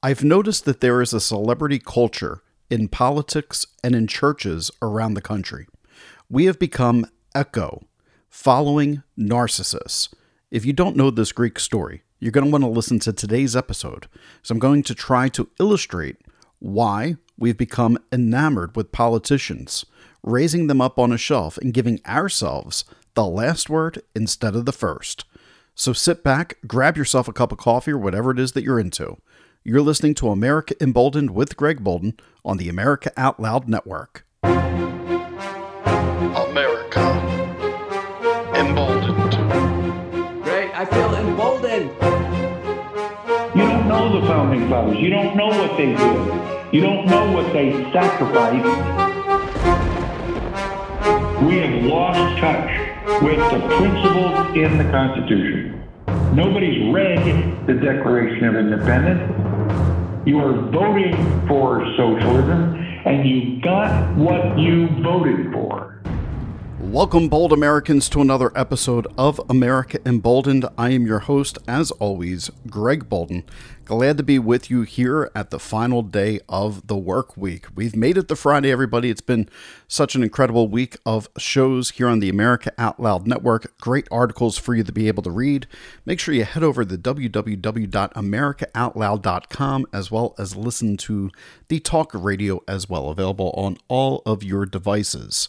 I've noticed that there is a celebrity culture in politics and in churches around the country. We have become echo, following Narcissus. If you don't know this Greek story, you're going to want to listen to today's episode. So I'm going to try to illustrate why we've become enamored with politicians, raising them up on a shelf and giving ourselves the last word instead of the first. So sit back, grab yourself a cup of coffee or whatever it is that you're into. You're listening to America Emboldened with Greg Boulden on the America Out Loud Network. America. Emboldened. Great, I feel emboldened. You don't know the founding fathers. You don't know what they did. You don't know what they sacrificed. We have lost touch with the principles in the Constitution. Nobody's read the Declaration of Independence. You are voting for socialism, and you got what you voted for. Welcome, bold Americans, to another episode of America Emboldened. I am your host, as always, Greg Boulden. Glad to be with you here at the final day of the work week. We've made it to Friday, everybody. It's been such an incredible week of shows here on the America Out Loud Network. Great articles for you to be able to read. Make sure you head over to www.americaoutloud.com as well as listen to the talk radio as well, available on all of your devices.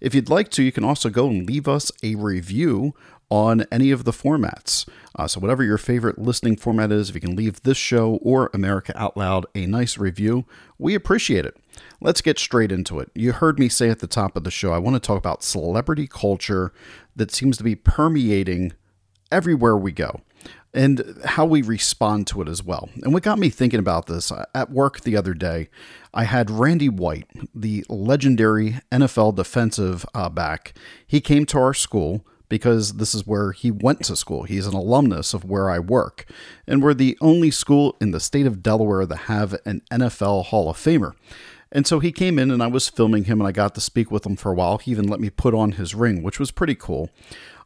If you'd like to, you can also go and leave us a review on any of the formats. Uh, so, whatever your favorite listening format is, if you can leave this show or America Out Loud a nice review, we appreciate it. Let's get straight into it. You heard me say at the top of the show, I want to talk about celebrity culture that seems to be permeating everywhere we go and how we respond to it as well. And what got me thinking about this uh, at work the other day, I had Randy White, the legendary NFL defensive uh, back. He came to our school because this is where he went to school. He's an alumnus of where I work. And we're the only school in the state of Delaware that have an NFL Hall of Famer. And so he came in and I was filming him and I got to speak with him for a while. He even let me put on his ring, which was pretty cool.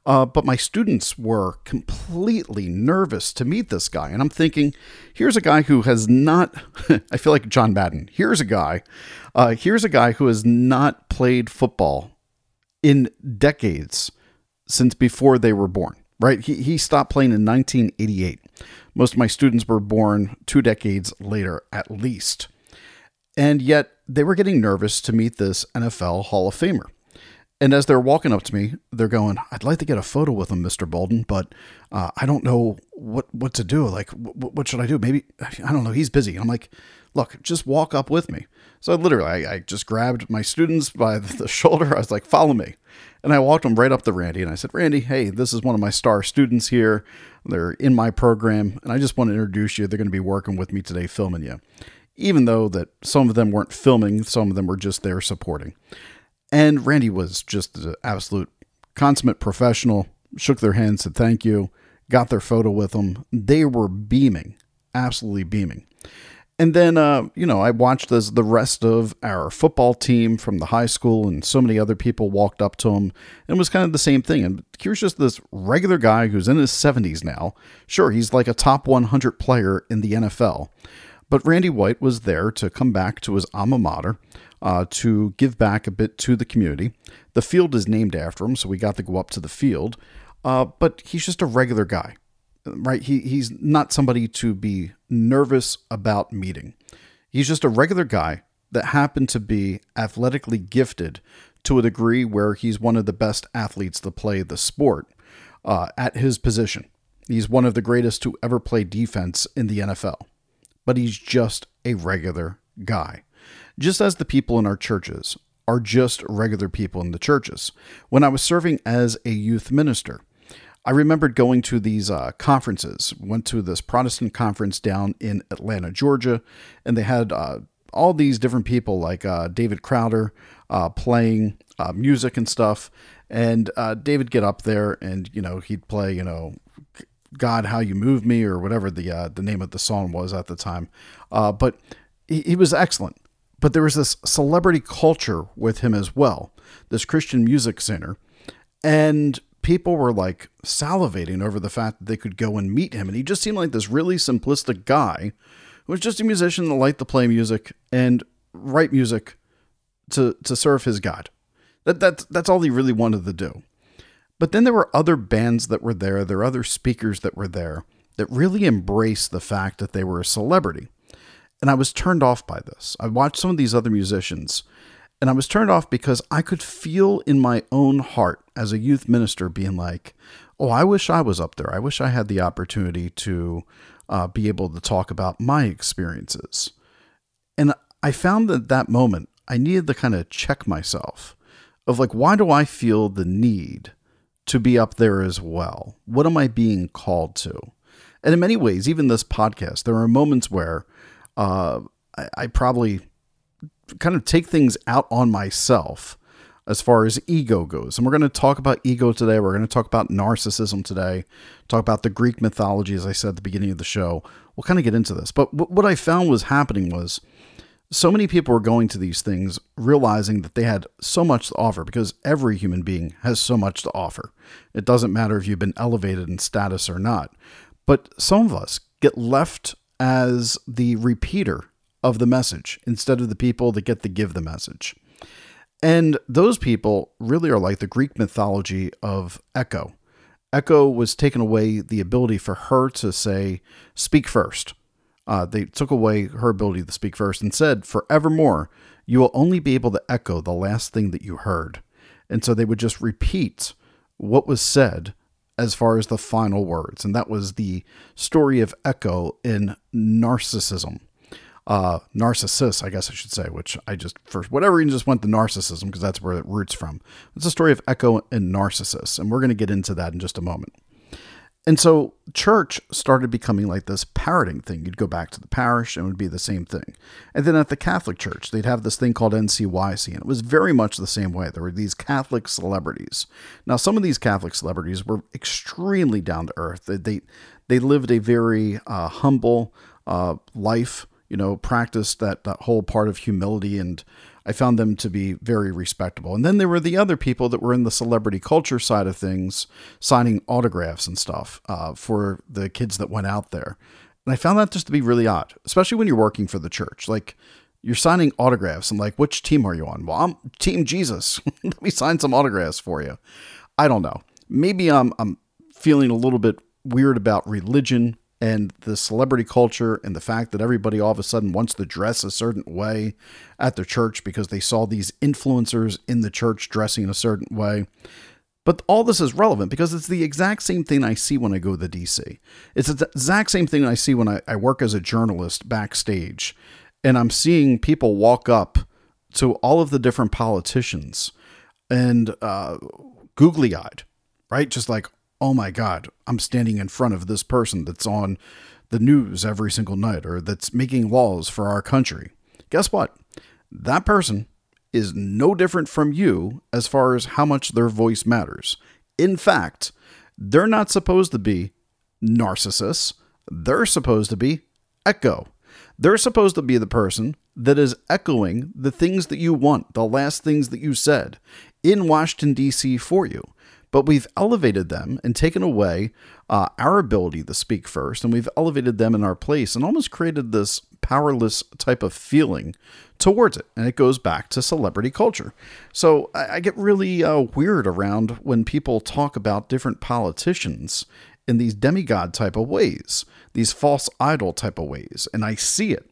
Uh, but my students were completely nervous to meet this guy. And I'm thinking, here's a guy who has not, I feel like John Madden. Here's a guy, uh, here's a guy who has not played football in decades since before they were born, right? He, he stopped playing in 1988. Most of my students were born two decades later, at least. And yet they were getting nervous to meet this NFL Hall of Famer. And as they're walking up to me, they're going, "I'd like to get a photo with him, Mr. Boulden, but uh, I don't know what what to do. Like, what should I do? Maybe I don't know. He's busy." I'm like, "Look, just walk up with me." So literally, I, I just grabbed my students by the shoulder. I was like, "Follow me," and I walked them right up to Randy, and I said, "Randy, hey, this is one of my star students here. They're in my program, and I just want to introduce you. They're going to be working with me today, filming you." Even though that some of them weren't filming, some of them were just there supporting. And Randy was just an absolute consummate professional, shook their hand, said thank you, got their photo with them. They were beaming, absolutely beaming. And then, uh, you know, I watched as the rest of our football team from the high school and so many other people walked up to him and it was kind of the same thing. And here's just this regular guy who's in his 70s now. Sure, he's like a top 100 player in the NFL. But Randy White was there to come back to his alma mater uh, to give back a bit to the community. The field is named after him, so we got to go up to the field. Uh, but he's just a regular guy, right? He, he's not somebody to be nervous about meeting. He's just a regular guy that happened to be athletically gifted to a degree where he's one of the best athletes to play the sport uh, at his position. He's one of the greatest to ever play defense in the NFL, but he's just a regular guy just as the people in our churches are just regular people in the churches. When I was serving as a youth minister, I remembered going to these uh, conferences. Went to this Protestant conference down in Atlanta, Georgia, and they had uh, all these different people like uh, David Crowder uh, playing uh, music and stuff. And uh, David get up there, and you know he'd play, you know, God, how you move me, or whatever the the name of the song was at the time. but he, he was excellent but there was this celebrity culture with him as well, this Christian music center. And people were like salivating over the fact that they could go and meet him. And he just seemed like this really simplistic guy who was just a musician that liked to play music and write music to to serve his God. That that's that's all he really wanted to do. But then there were other bands that were there, there were other speakers that were there that really embraced the fact that they were a celebrity. And I was turned off by this. I watched some of these other musicians and I was turned off because I could feel in my own heart as a youth minister being like, oh, I wish I was up there. I wish I had the opportunity to uh, be able to talk about my experiences. And I found that that moment, I needed to kind of check myself of like, why do I feel the need to be up there as well? What am I being called to? And in many ways, even this podcast, there are moments where uh, I, I probably kind of take things out on myself as far as ego goes. And we're going to talk about ego today. We're going to talk about narcissism today, talk about the Greek mythology, as I said at the beginning of the show. We'll kind of get into this. But what I found was happening was so many people were going to these things realizing that they had so much to offer because every human being has so much to offer. It doesn't matter if you've been elevated in status or not. But some of us get left as the repeater of the message instead of the people that get to give the message. And those people really are like the Greek mythology of Echo. Echo was taken away the ability for her to say, speak first. Uh, they took away her ability to speak first and said, forevermore, you will only be able to echo the last thing that you heard. And so they would just repeat what was said as far as the final words. And that was the story of Echo in Narcissism. Uh, Narcissus, I guess I should say, which I just, for whatever reason, just went to Narcissism because that's where it roots from. It's a story of Echo and Narcissus. And we're going to get into that in just a moment. And so church started becoming like this parroting thing. You'd go back to the parish and it would be the same thing. And then at the Catholic Church, they'd have this thing called NCYC, and it was very much the same way. There were these Catholic celebrities. Now, some of these Catholic celebrities were extremely down to earth. They they, they lived a very uh, humble uh, life. You know, practiced that that whole part of humility and I found them to be very respectable. And then there were the other people that were in the celebrity culture side of things, signing autographs and stuff uh, for the kids that went out there. And I found that just to be really odd, especially when you're working for the church. Like, you're signing autographs and like, which team are you on? Well, I'm Team Jesus. Let me sign some autographs for you. I don't know. Maybe I'm I'm feeling a little bit weird about religion and the celebrity culture and the fact that everybody all of a sudden wants to dress a certain way at their church because they saw these influencers in the church dressing in a certain way. But all this is relevant because it's the exact same thing I see when I go to the DC. It's the exact same thing I see when I, I work as a journalist backstage and I'm seeing people walk up to all of the different politicians and uh, googly eyed, right? Just like, oh my God, I'm standing in front of this person that's on the news every single night or that's making laws for our country. Guess what? That person is no different from you as far as how much their voice matters. In fact, they're not supposed to be narcissists, they're supposed to be echo. They're supposed to be the person that is echoing the things that you want, the last things that you said in Washington, D.C. for you but we've elevated them and taken away uh, our ability to speak first, and we've elevated them in our place and almost created this powerless type of feeling towards it. And it goes back to celebrity culture. So I, I get really uh, weird around when people talk about different politicians in these demigod type of ways, these false idol type of ways, and I see it.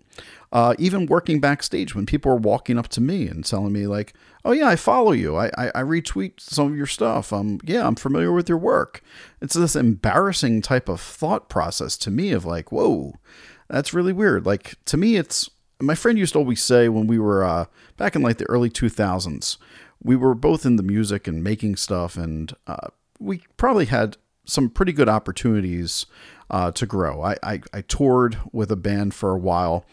Uh, even working backstage when people are walking up to me and telling me like, "Oh yeah, I follow you. I, I, I retweet some of your stuff. Um, yeah, I'm familiar with your work." It's this embarrassing type of thought process to me of like, "Whoa, that's really weird." Like to me, it's my friend used to always say when we were uh, back in like the early 2000s, we were both in the music and making stuff, and uh, we probably had some pretty good opportunities uh, to grow. I, I, I toured with a band for a while.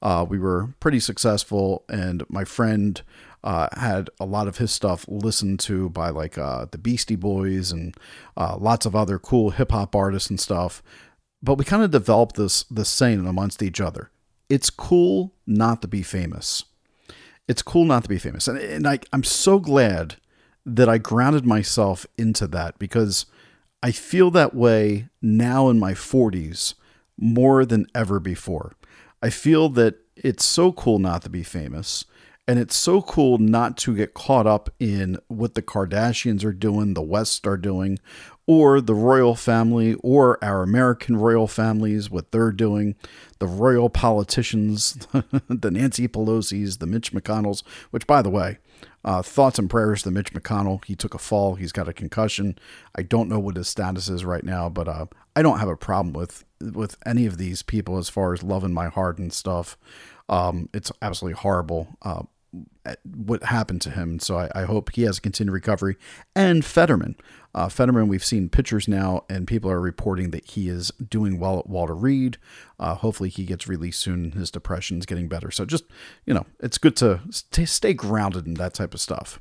Uh, we were pretty successful, and my friend uh, had a lot of his stuff listened to by like uh, the Beastie Boys and uh, lots of other cool hip hop artists and stuff. But we kind of developed this this saying amongst each other: "It's cool not to be famous. It's cool not to be famous." And, and I, I'm so glad that I grounded myself into that because I feel that way now in my 40s more than ever before. I feel that it's so cool not to be famous. And it's so cool not to get caught up in what the Kardashians are doing, the West are doing, or the royal family, or our American royal families, what they're doing, the royal politicians, the Nancy Pelosi's, the Mitch McConnells, which, by the way, uh, thoughts and prayers to Mitch McConnell. He took a fall. He's got a concussion. I don't know what his status is right now, but uh, I don't have a problem with with any of these people as far as loving my heart and stuff. Um, it's absolutely horrible. Uh, what happened to him. So I, I, hope he has a continued recovery. And Fetterman. Uh, Fetterman, we've seen pictures now, and people are reporting that he is doing well at Walter Reed. Uh, hopefully, he gets released soon. His depression is getting better. So just, you know, it's good to stay, stay grounded in that type of stuff.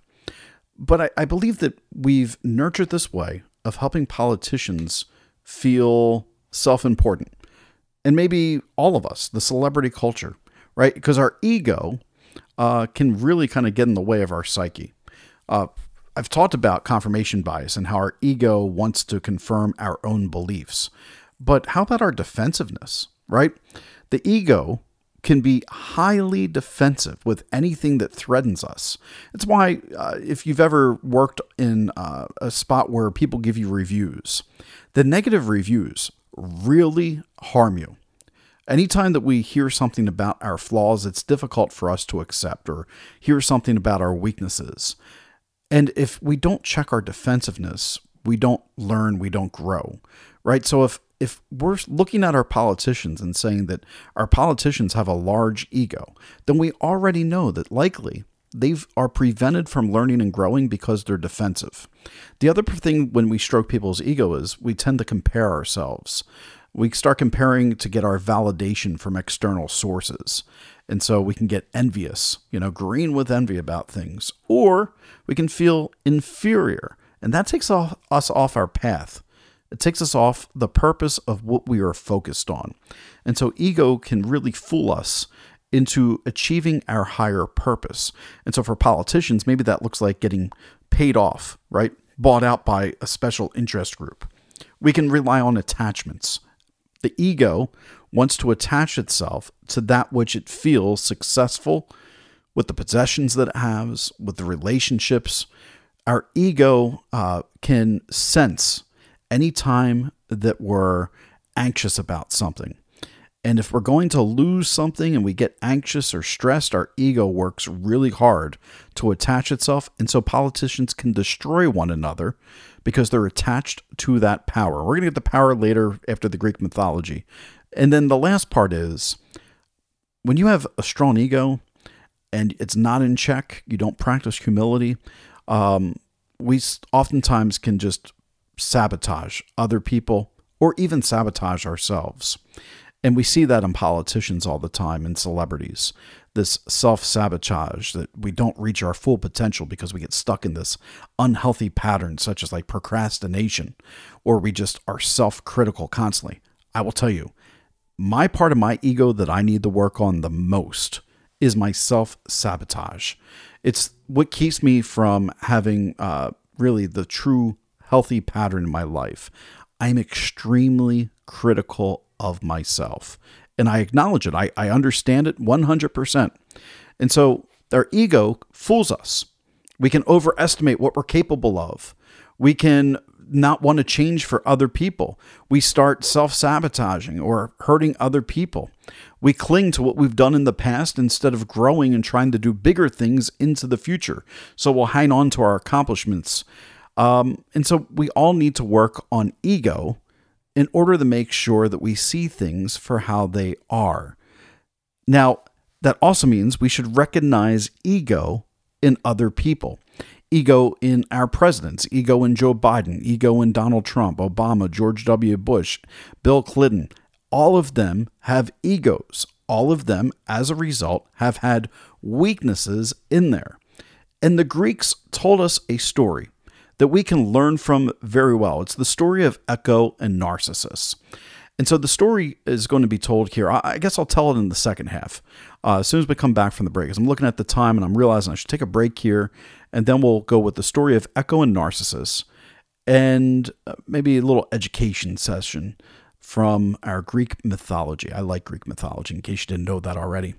But I, I believe that we've nurtured this way of helping politicians feel self important. And maybe all of us, the celebrity culture, right? Because our ego uh, can really kind of get in the way of our psyche. Uh, I've talked about confirmation bias and how our ego wants to confirm our own beliefs. But how about our defensiveness, right? The ego can be highly defensive with anything that threatens us. It's why, uh, if you've ever worked in uh, a spot where people give you reviews, the negative reviews really harm you anytime that we hear something about our flaws, it's difficult for us to accept or hear something about our weaknesses. And if we don't check our defensiveness, we don't learn, we don't grow, right? So if if we're looking at our politicians and saying that our politicians have a large ego, then we already know that likely they are prevented from learning and growing because they're defensive. The other thing when we stroke people's ego is we tend to compare ourselves we start comparing to get our validation from external sources. And so we can get envious, you know, green with envy about things, or we can feel inferior. And that takes off, us off our path. It takes us off the purpose of what we are focused on. And so ego can really fool us into achieving our higher purpose. And so for politicians, maybe that looks like getting paid off, right? Bought out by a special interest group. We can rely on attachments. The ego wants to attach itself to that which it feels successful with the possessions that it has, with the relationships. Our ego uh, can sense anytime that we're anxious about something. And if we're going to lose something and we get anxious or stressed, our ego works really hard to attach itself. And so politicians can destroy one another because they're attached to that power. We're going to get the power later after the Greek mythology. And then the last part is when you have a strong ego and it's not in check, you don't practice humility, um, we oftentimes can just sabotage other people or even sabotage ourselves. And we see that in politicians all the time and celebrities this self sabotage that we don't reach our full potential because we get stuck in this unhealthy pattern, such as like procrastination, or we just are self critical constantly. I will tell you, my part of my ego that I need to work on the most is my self sabotage. It's what keeps me from having uh, really the true healthy pattern in my life. I'm extremely critical of myself and I acknowledge it. I, I understand it 100%. And so our ego fools us. We can overestimate what we're capable of. We can not want to change for other people. We start self sabotaging or hurting other people. We cling to what we've done in the past instead of growing and trying to do bigger things into the future. So we'll hang on to our accomplishments. Um, and so we all need to work on ego in order to make sure that we see things for how they are. Now, that also means we should recognize ego in other people. Ego in our presidents, ego in Joe Biden, ego in Donald Trump, Obama, George W. Bush, Bill Clinton. All of them have egos. All of them, as a result, have had weaknesses in there. And the Greeks told us a story that we can learn from very well. It's the story of Echo and Narcissus. And so the story is going to be told here. I guess I'll tell it in the second half uh, as soon as we come back from the break. As I'm looking at the time and I'm realizing I should take a break here, and then we'll go with the story of Echo and Narcissus and uh, maybe a little education session from our Greek mythology. I like Greek mythology, in case you didn't know that already.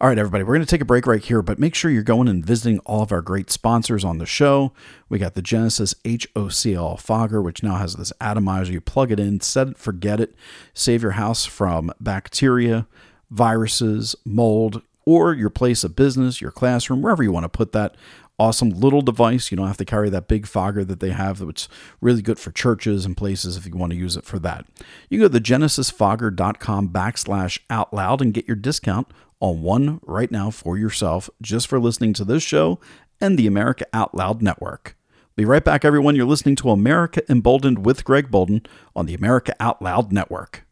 All right, everybody, we're going to take a break right here, but make sure you're going and visiting all of our great sponsors on the show. We got the Genesis HOCl fogger, which now has this atomizer. You plug it in, set it, forget it, save your house from bacteria, viruses, mold, or your place of business, your classroom, wherever you want to put that awesome little device. You don't have to carry that big fogger that they have that's really good for churches and places if you want to use it for that. You can go to genesisfogger.com backslash out loud and get your discount on one right now for yourself just for listening to this show and the America Out Loud Network. Be right back, everyone. You're listening to America Emboldened with Greg Boulden on the America Out Loud Network.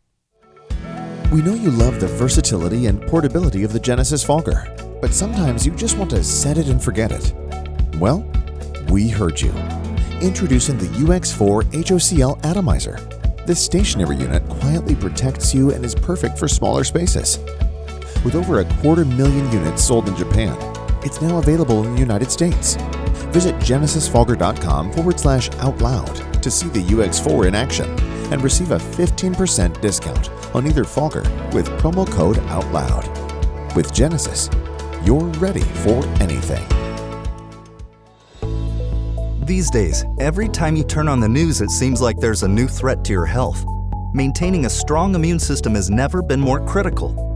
We know you love the versatility and portability of the Genesis Fogger, but sometimes you just want to set it and forget it. Well, we heard you. Introducing the UX4 HOCl Atomizer. This stationary unit quietly protects you and is perfect for smaller spaces. With over a quarter million units sold in Japan, it's now available in the United States. Visit genesisfogger.com forward slash out loud to see the UX4 in action and receive a 15% discount on either fogger with promo code OUTLOUD. With Genesis, you're ready for anything. These days, every time you turn on the news, it seems like there's a new threat to your health. Maintaining a strong immune system has never been more critical.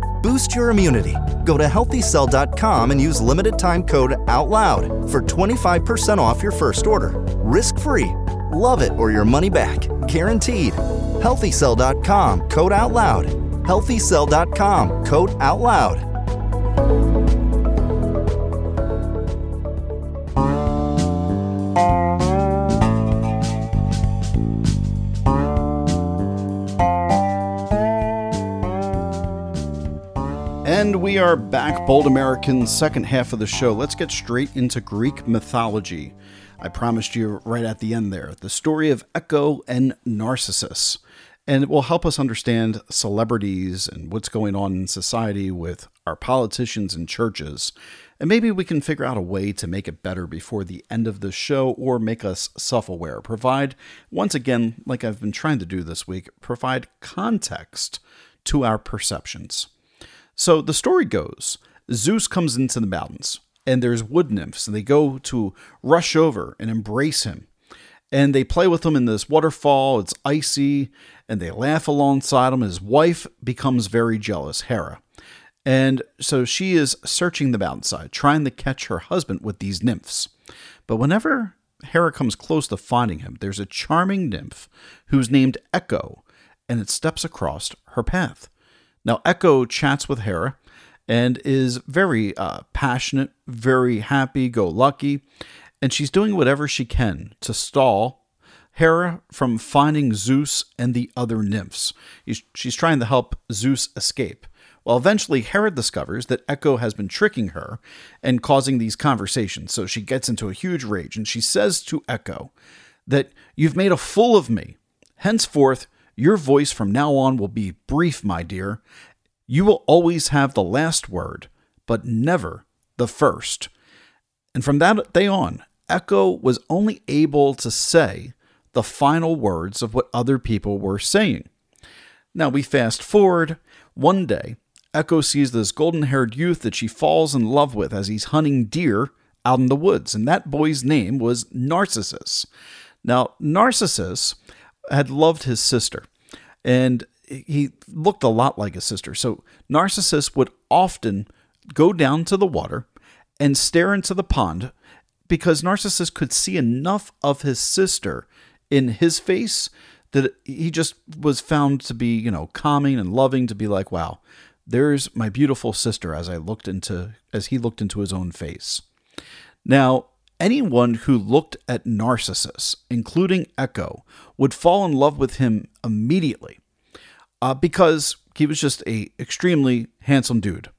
Boost your immunity. Go to healthycell.com and use limited time code OUTLOUD for 25% off your first order. Risk free. Love it or your money back. Guaranteed. Healthycell.com code OUTLOUD. Healthycell.com code OUTLOUD. And we are back, Bold Americans, second half of the show. Let's get straight into Greek mythology. I promised you right at the end there the story of Echo and Narcissus. And it will help us understand celebrities and what's going on in society with our politicians and churches. And maybe we can figure out a way to make it better before the end of the show or make us self aware. Provide, once again, like I've been trying to do this week, provide context to our perceptions. So the story goes Zeus comes into the mountains, and there's wood nymphs, and they go to rush over and embrace him. And they play with him in this waterfall. It's icy, and they laugh alongside him. His wife becomes very jealous, Hera. And so she is searching the mountainside, trying to catch her husband with these nymphs. But whenever Hera comes close to finding him, there's a charming nymph who's named Echo, and it steps across her path. Now, Echo chats with Hera and is very uh, passionate, very happy go lucky, and she's doing whatever she can to stall Hera from finding Zeus and the other nymphs. She's trying to help Zeus escape. Well, eventually, Hera discovers that Echo has been tricking her and causing these conversations. So she gets into a huge rage and she says to Echo that you've made a fool of me. Henceforth, your voice from now on will be brief, my dear. You will always have the last word, but never the first. And from that day on, Echo was only able to say the final words of what other people were saying. Now we fast forward. One day, Echo sees this golden haired youth that she falls in love with as he's hunting deer out in the woods, and that boy's name was Narcissus. Now, Narcissus had loved his sister, and he looked a lot like his sister. So Narcissus would often go down to the water and stare into the pond because Narcissus could see enough of his sister in his face that he just was found to be, you know, calming and loving to be like, wow, there's my beautiful sister as I looked into as he looked into his own face. Now, anyone who looked at Narcissus, including Echo, would fall in love with him immediately. Uh, because he was just a extremely handsome dude.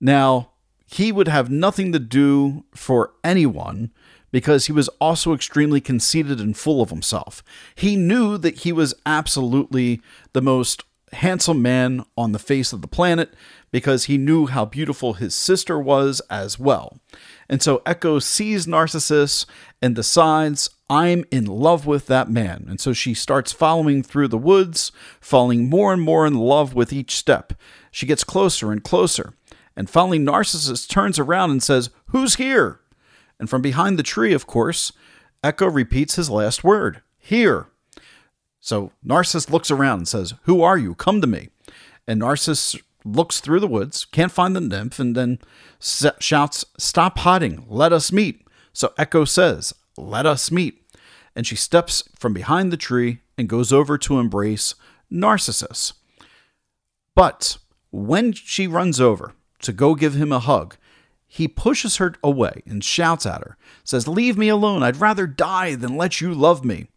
Now, he would have nothing to do for anyone because he was also extremely conceited and full of himself. He knew that he was absolutely the most handsome man on the face of the planet because he knew how beautiful his sister was as well. And so Echo sees Narcissus and decides, I'm in love with that man. And so she starts following through the woods, falling more and more in love with each step. She gets closer and closer. And finally, Narcissus turns around and says, Who's here? And from behind the tree, of course, Echo repeats his last word, Here. So Narcissus looks around and says, Who are you? Come to me. And Narcissus looks through the woods, can't find the nymph, and then shouts, Stop hiding, let us meet. So Echo says, Let us meet. And she steps from behind the tree and goes over to embrace Narcissus. But when she runs over to go give him a hug, he pushes her away and shouts at her, says, Leave me alone. I'd rather die than let you love me.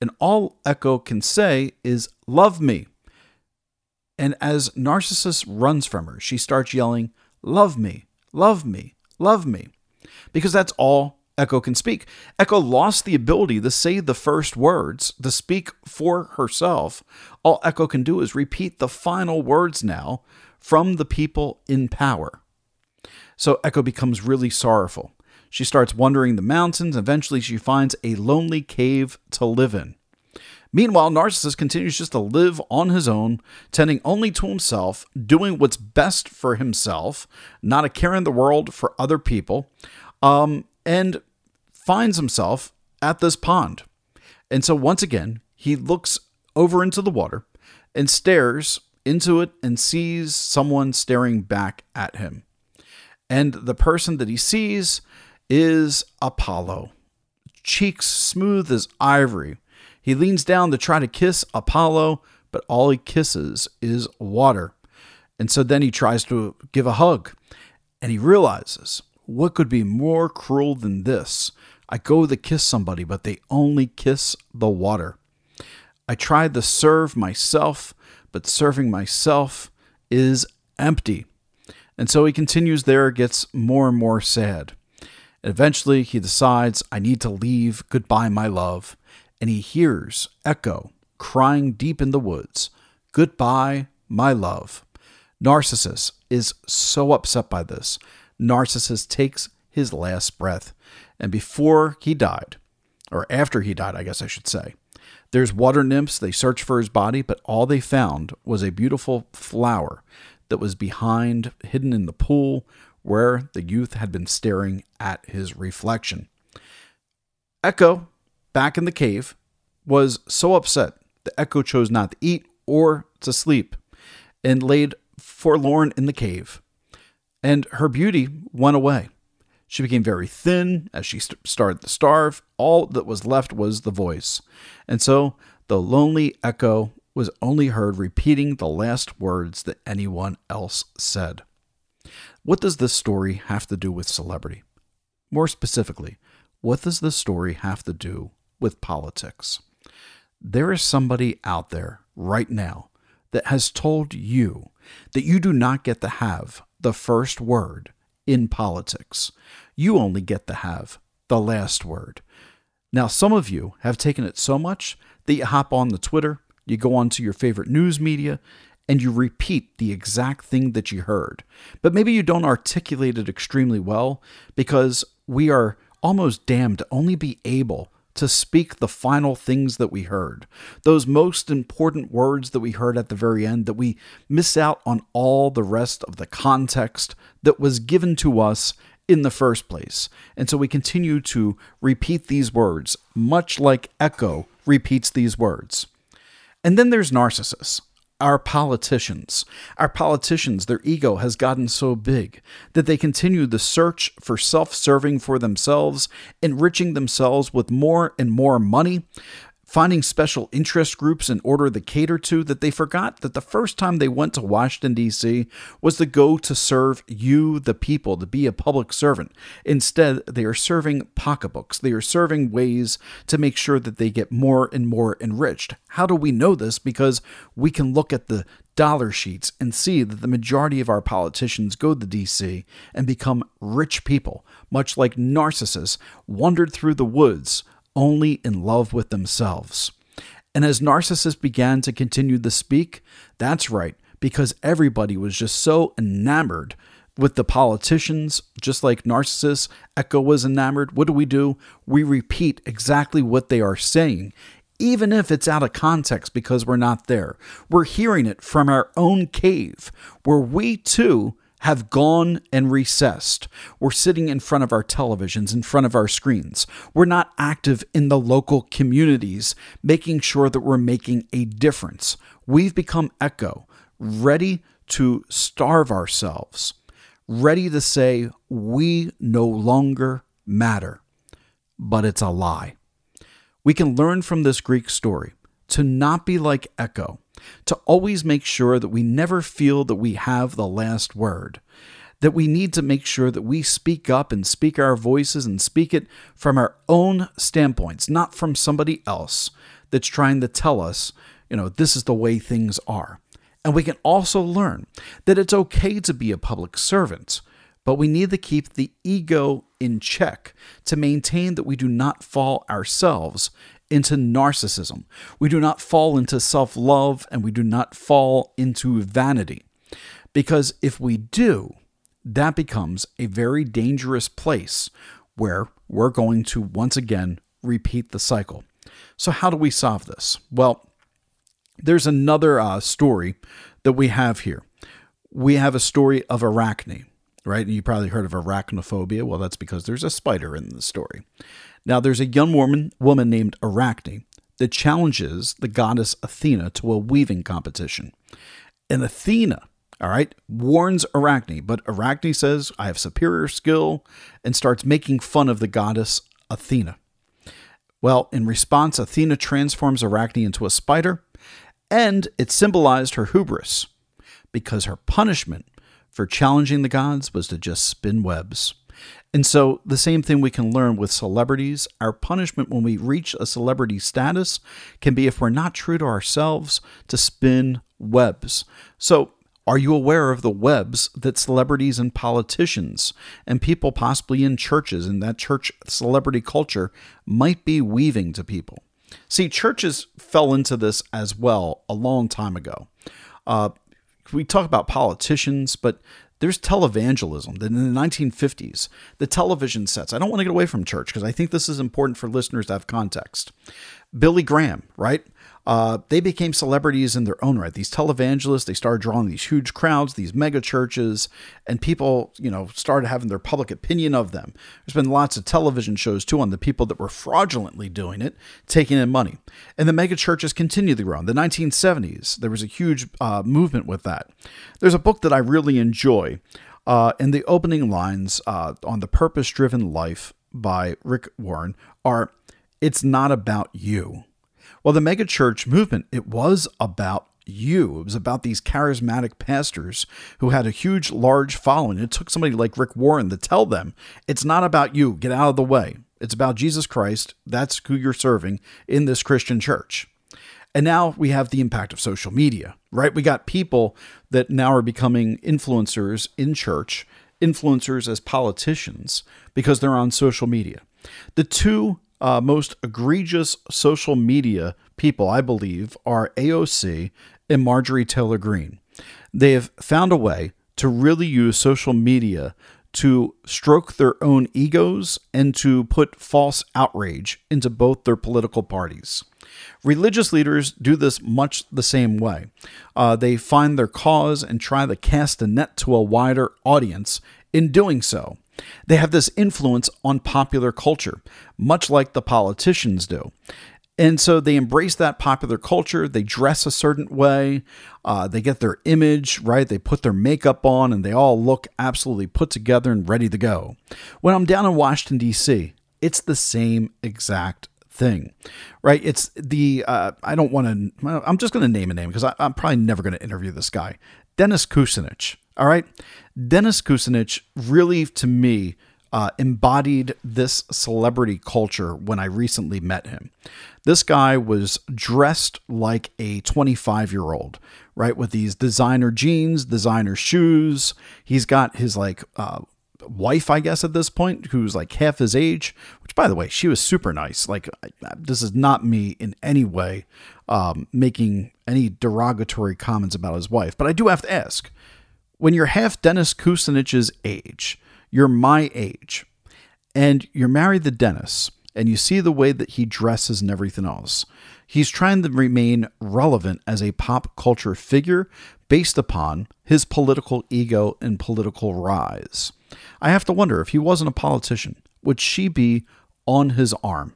And all Echo can say is, Love me. And as Narcissus runs from her, she starts yelling, Love me, love me, love me. Because that's all Echo can speak. Echo lost the ability to say the first words, to speak for herself. All Echo can do is repeat the final words now from the people in power. So Echo becomes really sorrowful. She starts wandering the mountains. Eventually, she finds a lonely cave to live in. Meanwhile, Narcissus continues just to live on his own, tending only to himself, doing what's best for himself, not a care in the world for other people, um, and finds himself at this pond. And so once again, he looks over into the water and stares into it and sees someone staring back at him. And the person that he sees is Apollo, cheeks smooth as ivory. He leans down to try to kiss Apollo, but all he kisses is water. And so then he tries to give a hug, and he realizes what could be more cruel than this? I go to kiss somebody, but they only kiss the water. I tried to serve myself, but serving myself is empty. And so he continues there, gets more and more sad. Eventually, he decides, I need to leave. Goodbye, my love. And he hears Echo crying deep in the woods, Goodbye, my love. Narcissus is so upset by this. Narcissus takes his last breath. And before he died, or after he died, I guess I should say, there's water nymphs. They search for his body, but all they found was a beautiful flower that was behind, hidden in the pool, where the youth had been staring at his reflection. Echo, back in the cave, was so upset that Echo chose not to eat or to sleep and laid forlorn in the cave. And her beauty went away. She became very thin as she st- started to starve. All that was left was the voice. And so the lonely echo was only heard repeating the last words that anyone else said. What does this story have to do with celebrity? More specifically, what does this story have to do with politics? There is somebody out there right now that has told you that you do not get to have the first word in politics. You only get to have the last word. Now, some of you have taken it so much that you hop on the Twitter, you go onto your favorite news media, and you repeat the exact thing that you heard. But maybe you don't articulate it extremely well because we are almost damned to only be able to speak the final things that we heard, those most important words that we heard at the very end, that we miss out on all the rest of the context that was given to us in the first place. And so we continue to repeat these words, much like Echo repeats these words. And then there's Narcissus our politicians. Our politicians, their ego has gotten so big that they continue the search for self serving for themselves, enriching themselves with more and more money, finding special interest groups in order to cater to that they forgot that the first time they went to Washington, D.C. was to go to serve you, the people, to be a public servant. Instead, they are serving pocketbooks. They are serving ways to make sure that they get more and more enriched. How do we know this? Because we can look at the dollar sheets and see that the majority of our politicians go to DC and become rich people, much like narcissists wandered through the woods only in love with themselves. And as Narcissus began to continue to speak, that's right, because everybody was just so enamored with the politicians, just like Narcissus, Echo was enamored. What do we do? We repeat exactly what they are saying, even if it's out of context because we're not there. We're hearing it from our own cave, where we too have gone and recessed. We're sitting in front of our televisions, in front of our screens. We're not active in the local communities, making sure that we're making a difference. We've become Echo, ready to starve ourselves, ready to say, we no longer matter. But it's a lie. We can learn from this Greek story to not be like Echo, to always make sure that we never feel that we have the last word, that we need to make sure that we speak up and speak our voices and speak it from our own standpoints, not from somebody else that's trying to tell us, you know, this is the way things are. And we can also learn that it's okay to be a public servant, but we need to keep the ego in check to maintain that we do not fall ourselves into narcissism. We do not fall into self love and we do not fall into vanity. Because if we do, that becomes a very dangerous place where we're going to once again repeat the cycle. So, how do we solve this? Well, there's another uh, story that we have here. We have a story of Arachne right? And you probably heard of arachnophobia. Well, that's because there's a spider in the story. Now, there's a young woman, woman named Arachne that challenges the goddess Athena to a weaving competition. And Athena, all right, warns Arachne, but Arachne says, I have superior skill, and starts making fun of the goddess Athena. Well, in response, Athena transforms Arachne into a spider, and it symbolized her hubris because her punishment for challenging the gods was to just spin webs. And so, the same thing we can learn with celebrities. Our punishment when we reach a celebrity status can be if we're not true to ourselves to spin webs. So, are you aware of the webs that celebrities and politicians and people possibly in churches and that church celebrity culture might be weaving to people? See, churches fell into this as well a long time ago. Uh, we talk about politicians, but there's televangelism that in the 1950s, the television sets, I don't want to get away from church because I think this is important for listeners to have context. Billy Graham, right? Uh, they became celebrities in their own right. These televangelists, they started drawing these huge crowds, these mega churches, and people, you know, started having their public opinion of them. There's been lots of television shows too on the people that were fraudulently doing it, taking in money. And the mega churches continued to grow. In the 1970s, there was a huge uh, movement with that. There's a book that I really enjoy. Uh, and the opening lines uh, on the purpose driven life by Rick Warren are It's not about you. Well, the megachurch movement, it was about you. It was about these charismatic pastors who had a huge, large following. It took somebody like Rick Warren to tell them it's not about you, get out of the way. It's about Jesus Christ. That's who you're serving in this Christian church. And now we have the impact of social media, right? We got people that now are becoming influencers in church, influencers as politicians because they're on social media. The two uh, most egregious social media people, I believe, are AOC and Marjorie Taylor Greene. They have found a way to really use social media to stroke their own egos and to put false outrage into both their political parties. Religious leaders do this much the same way. Uh, they find their cause and try to cast a net to a wider audience in doing so. They have this influence on popular culture, much like the politicians do. And so they embrace that popular culture. They dress a certain way. Uh, they get their image, right? They put their makeup on and they all look absolutely put together and ready to go. When I'm down in Washington, D.C., it's the same exact thing, right? It's the, uh, I don't want to, I'm just going to name a name because I'm probably never going to interview this guy. Dennis Kucinich. All right. Dennis Kucinich really, to me, uh, embodied this celebrity culture when I recently met him. This guy was dressed like a 25 year old, right? With these designer jeans, designer shoes. He's got his like uh, wife, I guess, at this point, who's like half his age, which, by the way, she was super nice. Like, this is not me in any way um, making any derogatory comments about his wife, but I do have to ask when you're half Dennis Kucinich's age, you're my age, and you're married to Dennis, and you see the way that he dresses and everything else, he's trying to remain relevant as a pop culture figure based upon his political ego and political rise. I have to wonder if he wasn't a politician, would she be on his arm?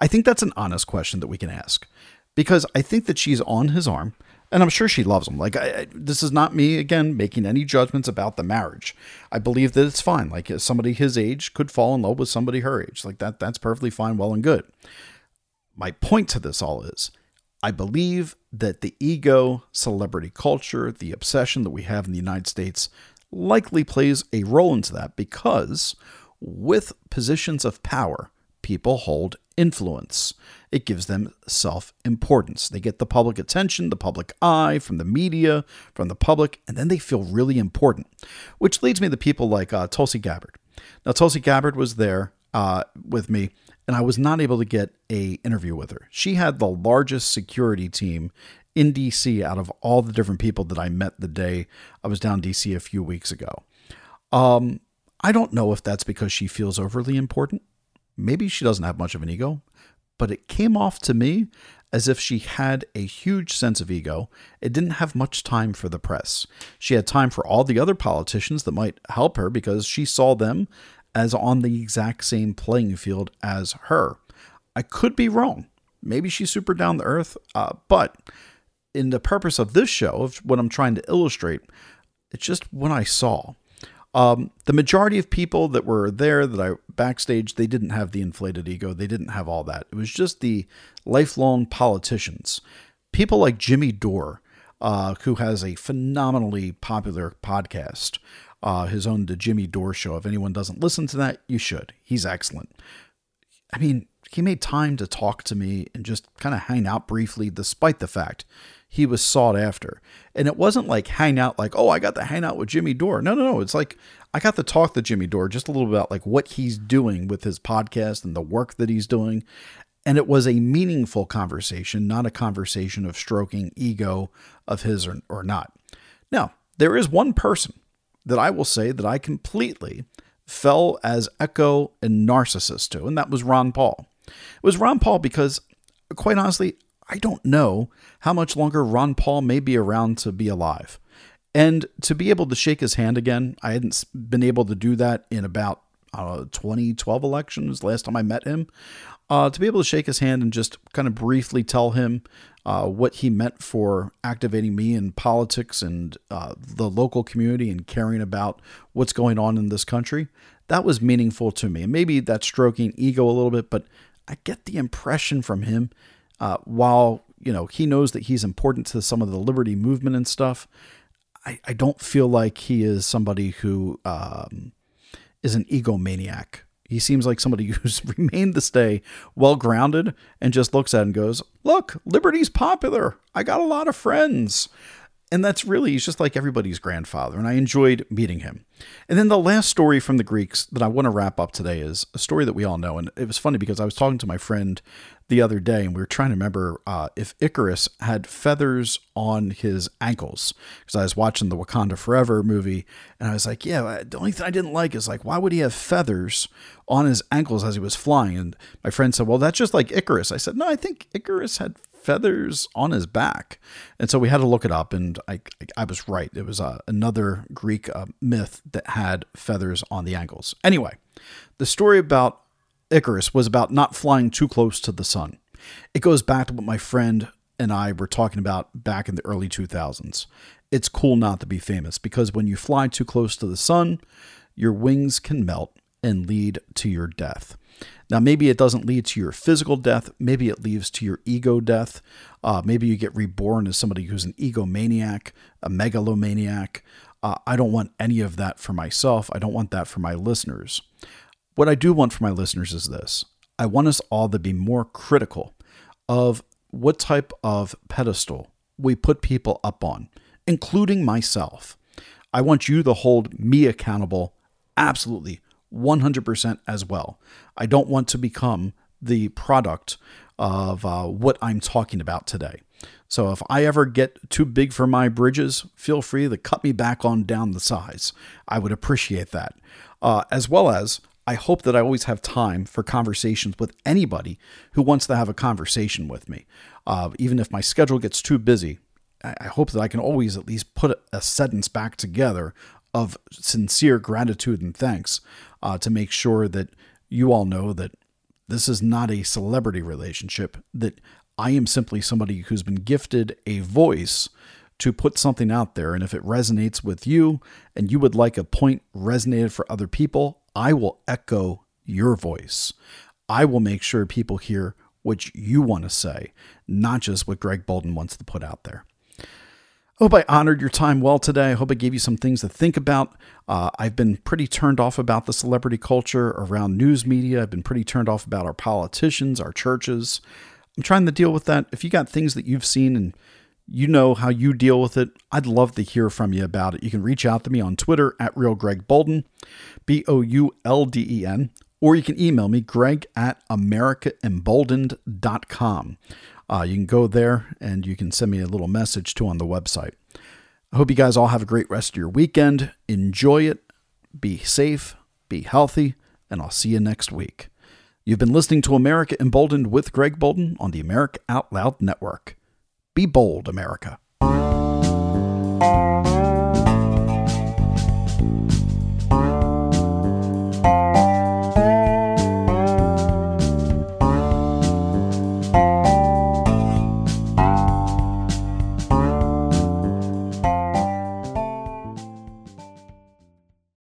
I think that's an honest question that we can ask because I think that she's on his arm and I'm sure she loves him. Like, I, I, this is not me, again, making any judgments about the marriage. I believe that it's fine. Like, somebody his age could fall in love with somebody her age. Like, that, that's perfectly fine, well and good. My point to this all is I believe that the ego, celebrity culture, the obsession that we have in the United States likely plays a role into that because with positions of power, people hold influence. It gives them self importance. They get the public attention, the public eye from the media, from the public, and then they feel really important. Which leads me to people like uh, Tulsi Gabbard. Now, Tulsi Gabbard was there uh, with me, and I was not able to get a interview with her. She had the largest security team in DC out of all the different people that I met the day I was down DC a few weeks ago. Um, I don't know if that's because she feels overly important Maybe she doesn't have much of an ego, but it came off to me as if she had a huge sense of ego. It didn't have much time for the press. She had time for all the other politicians that might help her because she saw them as on the exact same playing field as her. I could be wrong. Maybe she's super down to earth, uh, but in the purpose of this show, of what I'm trying to illustrate, it's just what I saw. Um, the majority of people that were there that I backstage, they didn't have the inflated ego. They didn't have all that. It was just the lifelong politicians. People like Jimmy Dore, uh, who has a phenomenally popular podcast, uh, his own The Jimmy Dore Show. If anyone doesn't listen to that, you should. He's excellent. I mean, he made time to talk to me and just kind of hang out briefly, despite the fact he was sought after. And it wasn't like hang out like, oh, I got to hang out with Jimmy Dore. No, no, no. It's like I got to talk to Jimmy Dore just a little bit about like what he's doing with his podcast and the work that he's doing. And it was a meaningful conversation, not a conversation of stroking ego of his or, or not. Now, there is one person that I will say that I completely fell as echo and narcissist to, and that was Ron Paul. It was Ron Paul because, quite honestly, I don't know how much longer Ron Paul may be around to be alive. And to be able to shake his hand again, I hadn't been able to do that in about uh, 2012 elections, last time I met him. Uh, to be able to shake his hand and just kind of briefly tell him uh, what he meant for activating me in politics and uh, the local community and caring about what's going on in this country, that was meaningful to me. And maybe that's stroking ego a little bit, but I get the impression from him uh, while you know he knows that he's important to some of the liberty movement and stuff, I, I don't feel like he is somebody who um, is an egomaniac. He seems like somebody who's remained to stay well grounded and just looks at and goes, Look, liberty's popular. I got a lot of friends. And that's really, he's just like everybody's grandfather. And I enjoyed meeting him. And then the last story from the Greeks that I want to wrap up today is a story that we all know. And it was funny because I was talking to my friend the other day, and we were trying to remember uh, if Icarus had feathers on his ankles because I was watching the Wakanda Forever movie, and I was like, yeah, the only thing I didn't like is like, why would he have feathers on his ankles as he was flying? And my friend said, well, that's just like Icarus. I said, no, I think Icarus had feathers on his back, and so we had to look it up, and I I was right. It was uh, another Greek uh, myth that had feathers on the ankles. Anyway, the story about Icarus was about not flying too close to the sun. It goes back to what my friend and I were talking about back in the early 2000s. It's cool not to be famous because when you fly too close to the sun, your wings can melt and lead to your death. Now, maybe it doesn't lead to your physical death. Maybe it leads to your ego death. Uh, maybe you get reborn as somebody who's an egomaniac, a megalomaniac. Uh, I don't want any of that for myself. I don't want that for my listeners. What I do want for my listeners is this I want us all to be more critical of what type of pedestal we put people up on, including myself. I want you to hold me accountable absolutely 100% as well. I don't want to become the product of uh, what I'm talking about today. So if I ever get too big for my bridges, feel free to cut me back on down the size. I would appreciate that. Uh, as well as, I hope that I always have time for conversations with anybody who wants to have a conversation with me. Uh, even if my schedule gets too busy, I hope that I can always at least put a sentence back together of sincere gratitude and thanks uh, to make sure that you all know that this is not a celebrity relationship, that I am simply somebody who's been gifted a voice to put something out there. And if it resonates with you and you would like a point resonated for other people, I will echo your voice. I will make sure people hear what you want to say, not just what Greg Boulden wants to put out there. I hope I honored your time well today. I hope I gave you some things to think about. Uh, I've been pretty turned off about the celebrity culture around news media. I've been pretty turned off about our politicians, our churches. I'm trying to deal with that. If you got things that you've seen and you know how you deal with it, I'd love to hear from you about it. You can reach out to me on Twitter at Real Greg Boulden, B O U L D E N, or you can email me, greg at americaemboldened.com. Uh, you can go there and you can send me a little message too on the website. I hope you guys all have a great rest of your weekend. Enjoy it, be safe, be healthy, and I'll see you next week. You've been listening to America Emboldened with Greg Boulden on the America Out Loud Network. Be bold, America.